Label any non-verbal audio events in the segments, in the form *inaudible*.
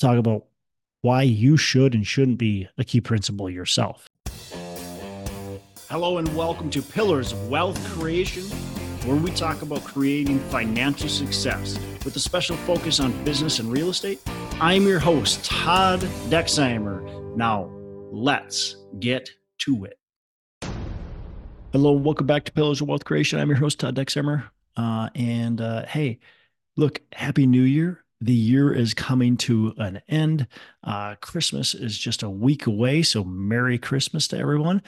We'll talk about why you should and shouldn't be a key principal yourself. Hello, and welcome to Pillars of Wealth Creation, where we talk about creating financial success with a special focus on business and real estate. I'm your host, Todd Dexheimer. Now, let's get to it. Hello, and welcome back to Pillars of Wealth Creation. I'm your host, Todd Dexheimer. Uh, and uh, hey, look, Happy New Year. The year is coming to an end. Uh, Christmas is just a week away. So, Merry Christmas to everyone.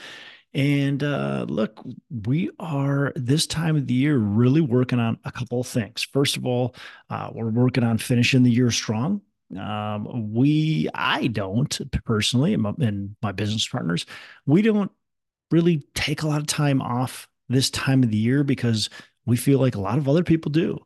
And uh, look, we are this time of the year really working on a couple of things. First of all, uh, we're working on finishing the year strong. Um, we, I don't personally, and my, and my business partners, we don't really take a lot of time off this time of the year because we feel like a lot of other people do.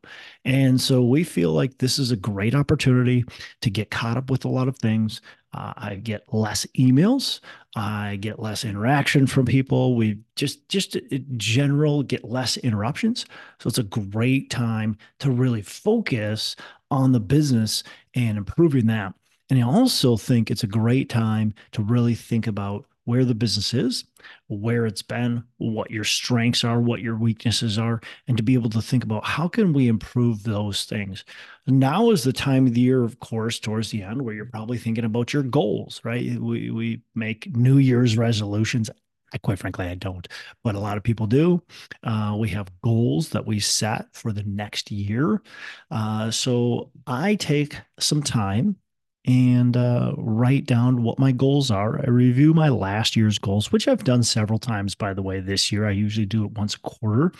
And so we feel like this is a great opportunity to get caught up with a lot of things. Uh, I get less emails. I get less interaction from people. We just, just in general, get less interruptions. So it's a great time to really focus on the business and improving that. And I also think it's a great time to really think about where the business is, where it's been, what your strengths are, what your weaknesses are, and to be able to think about how can we improve those things. Now is the time of the year, of course, towards the end, where you're probably thinking about your goals, right? We we make New Year's resolutions. I, quite frankly, I don't, but a lot of people do. Uh, we have goals that we set for the next year. Uh, so I take some time and uh, write down what my goals are. I review my last year's goals, which I've done several times, by the way, this year. I usually do it once a quarter.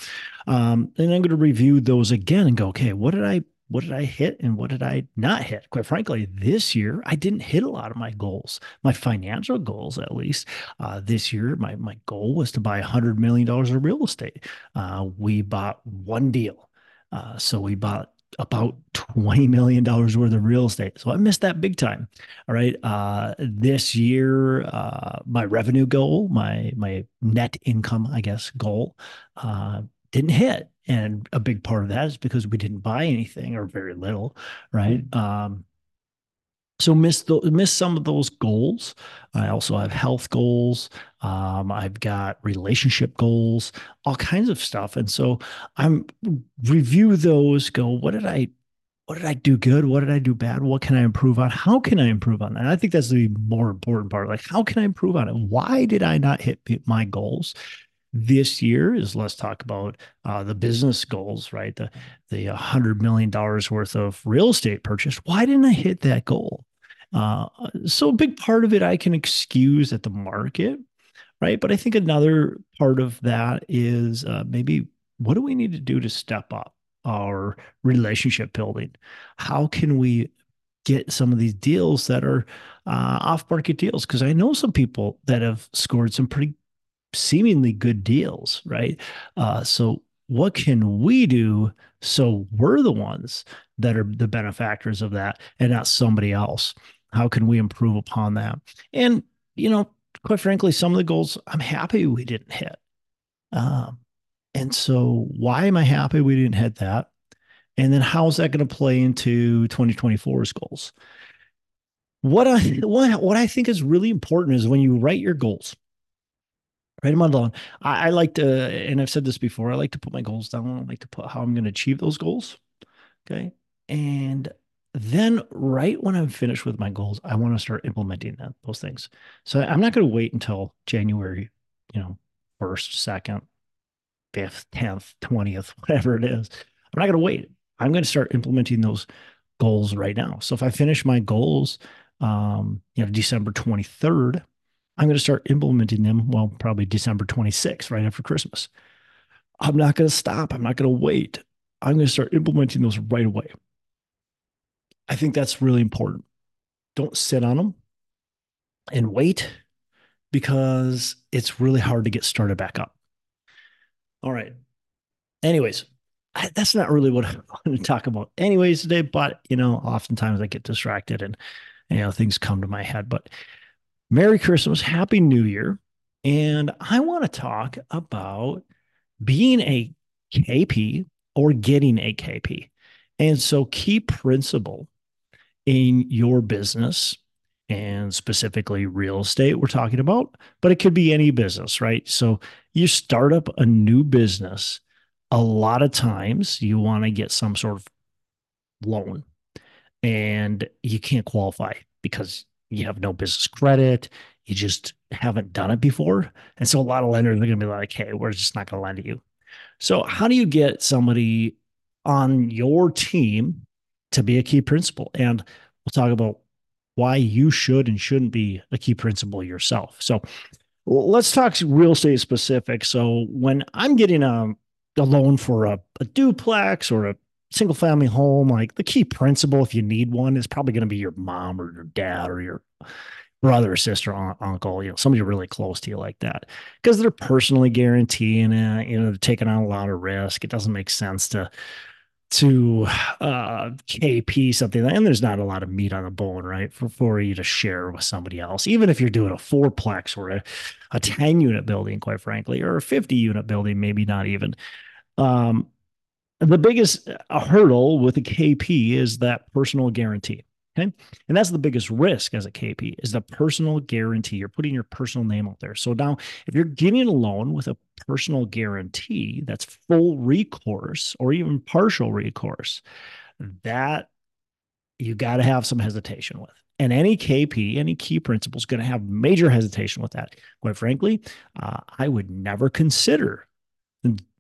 Um, and I'm going to review those again and go, okay, what did I what did I hit and what did I not hit? Quite frankly, this year I didn't hit a lot of my goals, my financial goals at least. Uh, this year, my my goal was to buy $100 million of real estate. Uh, we bought one deal. Uh, so we bought about $20 million worth of real estate. So I missed that big time. All right. Uh, this year, uh, my revenue goal, my, my net income, I guess, goal, uh, didn't hit. And a big part of that is because we didn't buy anything or very little. Right. Mm-hmm. Um, so miss the, miss some of those goals. I also have health goals. Um, I've got relationship goals, all kinds of stuff. And so I'm review those. Go, what did I, what did I do good? What did I do bad? What can I improve on? How can I improve on that? And I think that's the more important part. Like, how can I improve on it? Why did I not hit my goals? This year is let's talk about uh, the business goals, right? The the hundred million dollars worth of real estate purchase. Why didn't I hit that goal? Uh, so a big part of it I can excuse at the market, right? But I think another part of that is uh, maybe what do we need to do to step up our relationship building? How can we get some of these deals that are uh, off market deals? Because I know some people that have scored some pretty seemingly good deals, right? Uh, so what can we do so we're the ones that are the benefactors of that and not somebody else? How can we improve upon that? And, you know, quite frankly, some of the goals I'm happy we didn't hit. Um, and so why am I happy we didn't hit that? And then how is that going to play into 2024's goals? What I what, what I think is really important is when you write your goals, write them on down. I, I like to, and I've said this before, I like to put my goals down. I like to put how I'm going to achieve those goals. Okay. And then right when I'm finished with my goals, I want to start implementing that, those things. So I'm not going to wait until January, you know, first, second, fifth, tenth, twentieth, *laughs* whatever it is. I'm not going to wait. I'm going to start implementing those goals right now. So if I finish my goals, um, you know, December 23rd, I'm going to start implementing them. Well, probably December 26th, right after Christmas. I'm not going to stop. I'm not going to wait. I'm going to start implementing those right away. I think that's really important. Don't sit on them and wait because it's really hard to get started back up. All right. Anyways, I, that's not really what *laughs* I want to talk about, anyways, today. But you know, oftentimes I get distracted and you know things come to my head. But Merry Christmas, Happy New Year. And I want to talk about being a KP or getting a KP. And so, key principal in your business and specifically real estate we're talking about, but it could be any business, right? So you start up a new business, a lot of times you want to get some sort of loan and you can't qualify because you have no business credit, you just haven't done it before. And so a lot of lenders are going to be like, hey, we're just not going to lend to you. So, how do you get somebody on your team to be a key principal? And we'll talk about why you should and shouldn't be a key principal yourself. So, let's talk real estate specific. So, when I'm getting a, a loan for a, a duplex or a single family home, like the key principal, if you need one, is probably going to be your mom or your dad or your brother or sister, uncle, you know, somebody really close to you like that, because they're personally guaranteeing it. You know, they're taking on a lot of risk. It doesn't make sense to to uh, KP something, and there's not a lot of meat on the bone, right? For for you to share with somebody else, even if you're doing a fourplex or a, a 10 unit building, quite frankly, or a 50 unit building, maybe not even. Um, the biggest uh, hurdle with a KP is that personal guarantee. Okay. And that's the biggest risk as a KP is the personal guarantee. You're putting your personal name out there. So now if you're getting a loan with a personal guarantee that's full recourse or even partial recourse, that you got to have some hesitation with. And any KP, any key principal is going to have major hesitation with that. Quite frankly, uh, I would never consider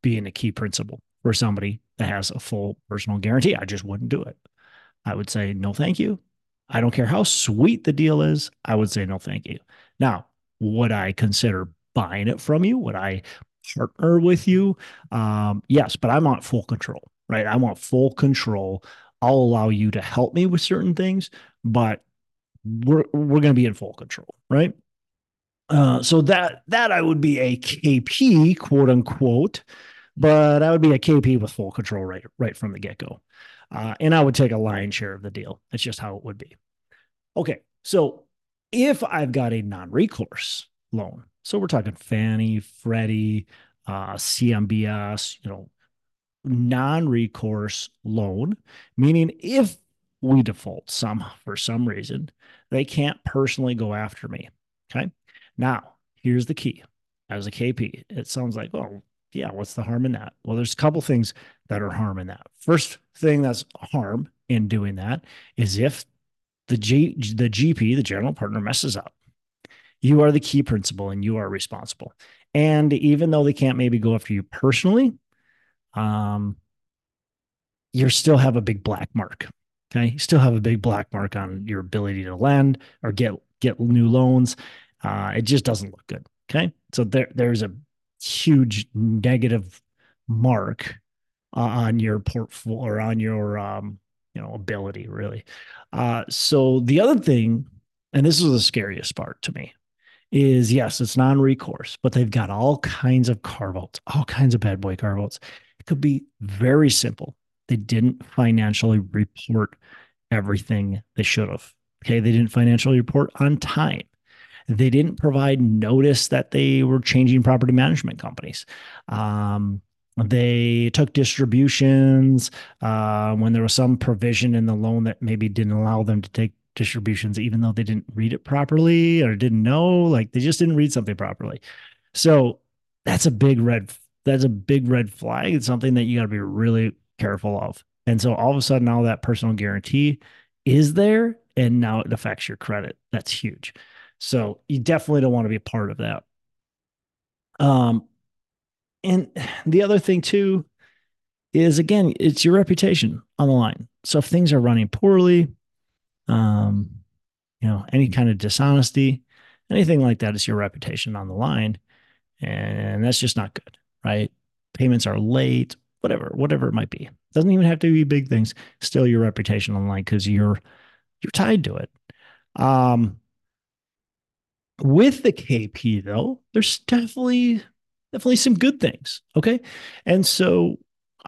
being a key principal for somebody that has a full personal guarantee. I just wouldn't do it. I would say, no, thank you. I don't care how sweet the deal is. I would say, no, thank you. Now, would I consider buying it from you? Would I partner with you? Um, yes, but I want full control, right? I want full control. I'll allow you to help me with certain things, but we're we're going to be in full control, right? Uh, so that that I would be a KP, quote unquote, but I would be a KP with full control right right from the get go. Uh, and I would take a lion's share of the deal. That's just how it would be. Okay. So if I've got a non recourse loan, so we're talking Fannie, Freddie, uh, CMBS, you know, non recourse loan, meaning if we default some for some reason, they can't personally go after me. Okay. Now, here's the key as a KP. It sounds like, well, yeah, what's the harm in that? Well, there's a couple things that are harm in that. First thing that's harm in doing that is if the G, the GP, the general partner, messes up. You are the key principal and you are responsible. And even though they can't maybe go after you personally, um, you still have a big black mark. Okay, you still have a big black mark on your ability to lend or get get new loans. Uh, it just doesn't look good. Okay, so there there's a huge negative mark uh, on your portfolio or on your um, you know ability really. Uh, so the other thing, and this is the scariest part to me, is yes, it's non-recourse, but they've got all kinds of carve outs, all kinds of bad boy carve outs. It could be very simple. They didn't financially report everything they should have. Okay, they didn't financially report on time. They didn't provide notice that they were changing property management companies. Um, they took distributions uh, when there was some provision in the loan that maybe didn't allow them to take distributions, even though they didn't read it properly or didn't know, like they just didn't read something properly. So that's a big red. That's a big red flag. It's something that you got to be really careful of. And so all of a sudden, now that personal guarantee is there, and now it affects your credit. That's huge. So you definitely don't want to be a part of that. Um, and the other thing too is again, it's your reputation on the line. So if things are running poorly, um, you know, any kind of dishonesty, anything like that is your reputation on the line. And that's just not good, right? Payments are late, whatever, whatever it might be. Doesn't even have to be big things. Still your reputation on the line because you're you're tied to it. Um, with the KP though, there's definitely definitely some good things. Okay. And so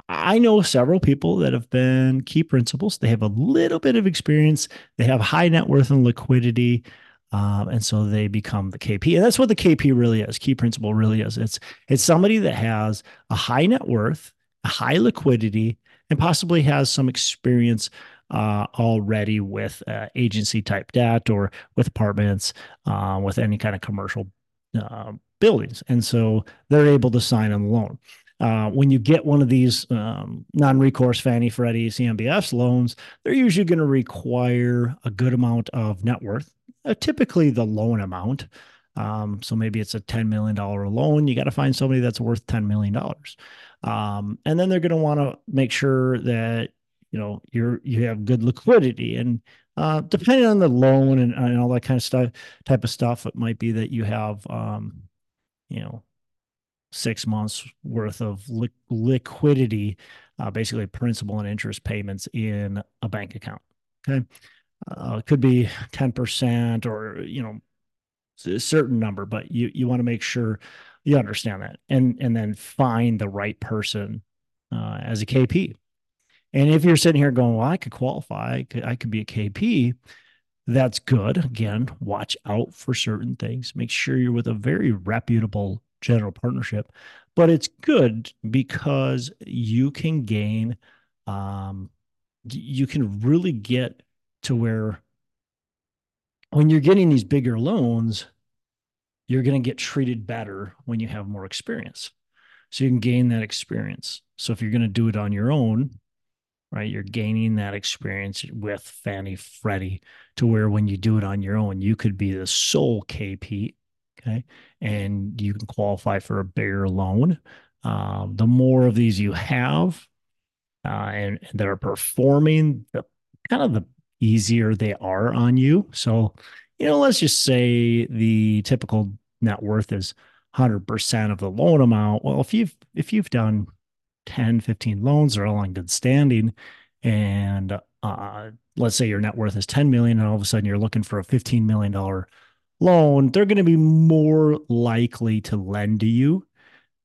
I know several people that have been key principals. They have a little bit of experience. They have high net worth and liquidity. Um, and so they become the KP. And that's what the KP really is. Key principal really is. It's it's somebody that has a high net worth, a high liquidity, and possibly has some experience uh, already with uh, agency type debt or with apartments, uh, with any kind of commercial uh, buildings. And so they're able to sign on the loan. Uh, when you get one of these um, non-recourse Fannie, Freddie, CMBS loans, they're usually going to require a good amount of net worth, uh, typically the loan amount. Um, so maybe it's a $10 million loan. You got to find somebody that's worth $10 million. Um, and then they're going to want to make sure that, you know, you're, you have good liquidity and, uh, depending on the loan and, and all that kind of stuff, type of stuff, it might be that you have, um, you know, six months worth of li- liquidity, uh, basically principal and interest payments in a bank account. Okay. Uh, it could be 10% or, you know, a certain number, but you, you want to make sure you understand that and, and then find the right person uh, as a KP. And if you're sitting here going, well, I could qualify, I could, I could be a KP, that's good. Again, watch out for certain things. Make sure you're with a very reputable general partnership, but it's good because you can gain, um, you can really get to where when you're getting these bigger loans, you're going to get treated better when you have more experience. So you can gain that experience. So if you're going to do it on your own, right, you're gaining that experience with Fannie Freddie to where when you do it on your own, you could be the sole KP Okay. And you can qualify for a bigger loan. Um, the more of these you have uh, and, and that are performing, the kind of the easier they are on you. So, you know, let's just say the typical net worth is 100% of the loan amount. Well, if you've if you've done 10, 15 loans, they're all in good standing and uh, let's say your net worth is 10 million and all of a sudden you're looking for a 15 million dollar loan, they're going to be more likely to lend to you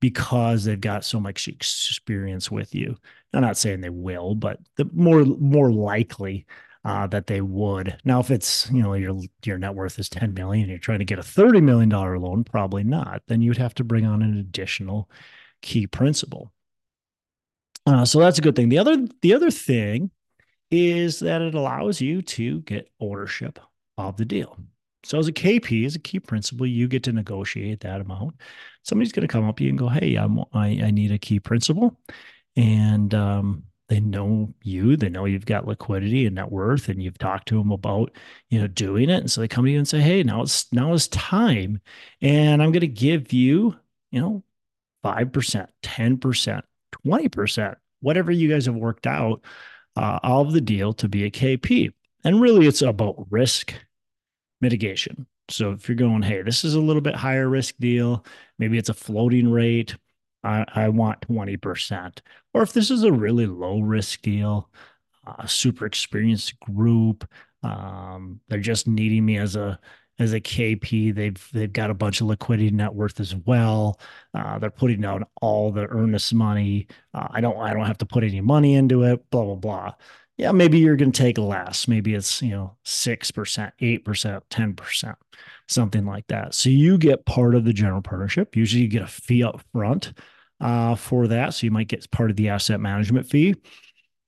because they've got so much experience with you. I'm not saying they will, but the more more likely uh, that they would. Now, if it's you know your your net worth is 10 million, you're trying to get a 30 million dollar loan, probably not. Then you'd have to bring on an additional key principal. Uh, so that's a good thing. The other the other thing is that it allows you to get ownership of the deal. So as a KP, as a key principal, you get to negotiate that amount. Somebody's going to come up to you and go, "Hey, I'm, I, I need a key principal," and um, they know you, they know you've got liquidity and net worth, and you've talked to them about you know doing it, and so they come to you and say, "Hey, now it's now it's time, and I'm going to give you you know five percent, ten percent, twenty percent, whatever you guys have worked out uh, of the deal to be a KP." And really, it's about risk mitigation. So if you're going, hey, this is a little bit higher risk deal, maybe it's a floating rate. I, I want 20%. Or if this is a really low risk deal, a super experienced group, um, they're just needing me as a as a KP. They've they've got a bunch of liquidity net worth as well. Uh, they're putting down all the earnest money. Uh, I don't I don't have to put any money into it. Blah blah blah yeah, maybe you're going to take less. Maybe it's, you know, 6%, 8%, 10%, something like that. So you get part of the general partnership. Usually you get a fee up front uh, for that. So you might get part of the asset management fee.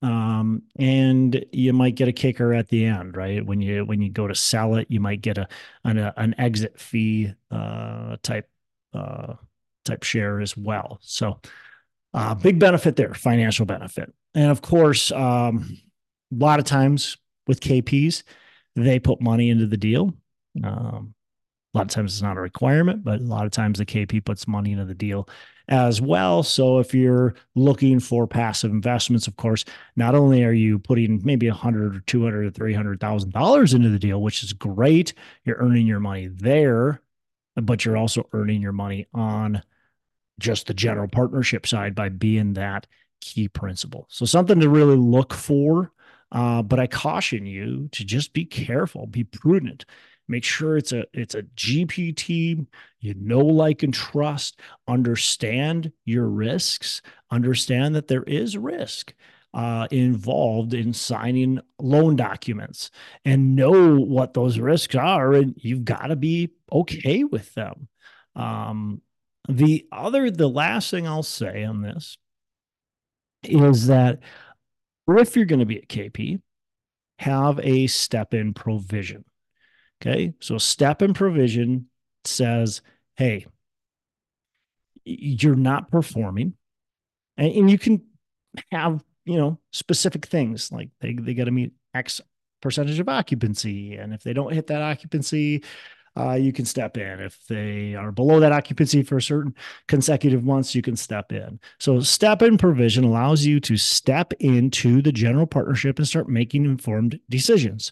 Um, and you might get a kicker at the end, right? When you when you go to sell it, you might get a an, a, an exit fee uh, type uh, type share as well. So uh, big benefit there, financial benefit, and of course, um, a lot of times with KPs, they put money into the deal. Um, a lot of times it's not a requirement, but a lot of times the KP puts money into the deal as well. So if you're looking for passive investments, of course, not only are you putting maybe a hundred or two hundred or three hundred thousand dollars into the deal, which is great, you're earning your money there, but you're also earning your money on just the general partnership side by being that key principal. So something to really look for uh, but I caution you to just be careful, be prudent. Make sure it's a it's a GPT you know, like, and trust. Understand your risks. Understand that there is risk uh, involved in signing loan documents, and know what those risks are. And you've got to be okay with them. Um, the other, the last thing I'll say on this is that if you're going to be a KP, have a step in provision. Okay. So step in provision says, hey, you're not performing. And, and you can have, you know, specific things like they, they got to meet X percentage of occupancy. And if they don't hit that occupancy, uh, you can step in. If they are below that occupancy for a certain consecutive months, you can step in. So, step in provision allows you to step into the general partnership and start making informed decisions.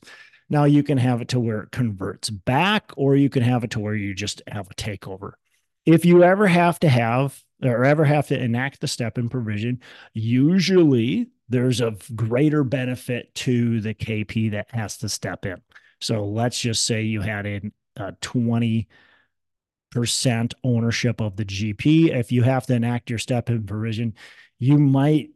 Now, you can have it to where it converts back, or you can have it to where you just have a takeover. If you ever have to have or ever have to enact the step in provision, usually there's a greater benefit to the KP that has to step in. So let's just say you had a, uh, 20 percent ownership of the GP. If you have to enact your step in provision, you might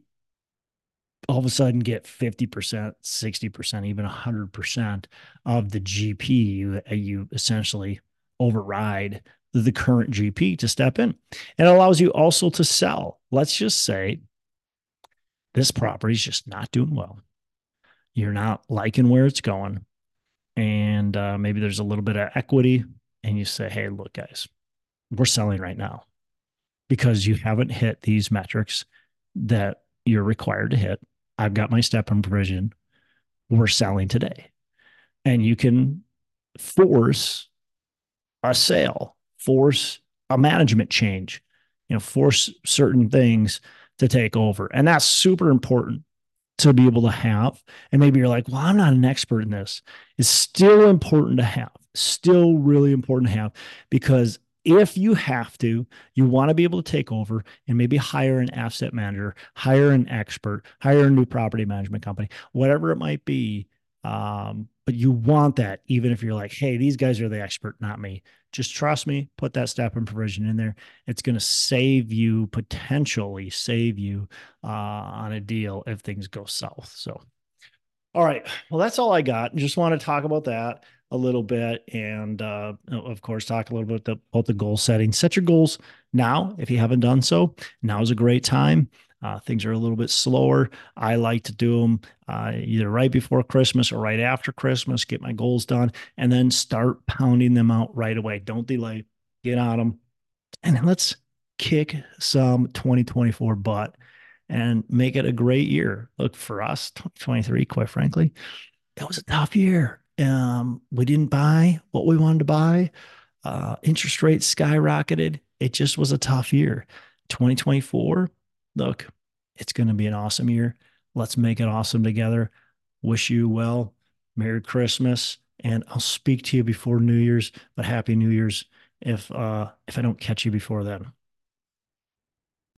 all of a sudden get 50%, 60%, even 100% of the GP. You, you essentially override the current GP to step in. And it allows you also to sell. Let's just say this property is just not doing well. You're not liking where it's going and uh, maybe there's a little bit of equity, and you say, hey, look, guys, we're selling right now because you haven't hit these metrics that you're required to hit. I've got my step in provision. We're selling today. And you can force a sale, force a management change, you know, force certain things to take over. And that's super important to be able to have. And maybe you're like, well, I'm not an expert in this. It's still important to have, still really important to have because if you have to, you want to be able to take over and maybe hire an asset manager, hire an expert, hire a new property management company, whatever it might be. Um, but you want that even if you're like, hey, these guys are the expert, not me. Just trust me, put that step in provision in there. It's going to save you, potentially save you uh, on a deal if things go south. So, all right. Well, that's all I got. Just want to talk about that a little bit and uh, of course talk a little bit about the goal setting set your goals now if you haven't done so now is a great time uh, things are a little bit slower. I like to do them uh, either right before Christmas or right after Christmas, get my goals done, and then start pounding them out right away. Don't delay, get on them. And let's kick some 2024 butt and make it a great year. Look, for us, 2023, quite frankly, it was a tough year. Um, we didn't buy what we wanted to buy. Uh, interest rates skyrocketed. It just was a tough year. 2024, look, it's going to be an awesome year. Let's make it awesome together. Wish you well. Merry Christmas. And I'll speak to you before New Year's, but happy New Year's if uh if I don't catch you before then.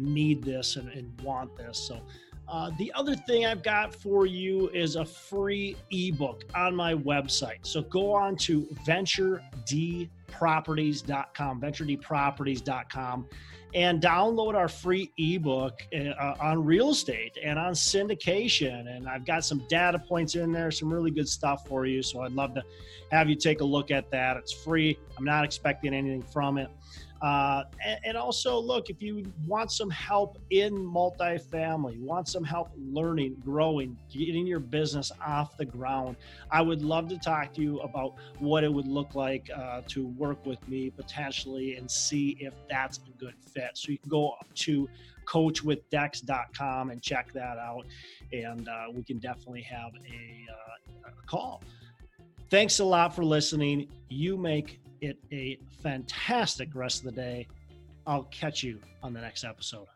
need this and, and want this. So, uh, the other thing I've got for you is a free ebook on my website. So go on to venturedproperties.com, venturedproperties.com, and download our free ebook uh, on real estate and on syndication. And I've got some data points in there, some really good stuff for you. So I'd love to have you take a look at that. It's free, I'm not expecting anything from it. Uh, and, and, also, look, if you want some help in multifamily, want some help learning, growing, getting your business off the ground, I would love to talk to you about what it would look like uh, to work with me potentially and see if that's a good fit. So you can go to coachwithdex.com and check that out, and uh, we can definitely have a, uh, a call. Thanks a lot for listening. You make it a fantastic rest of the day. I'll catch you on the next episode.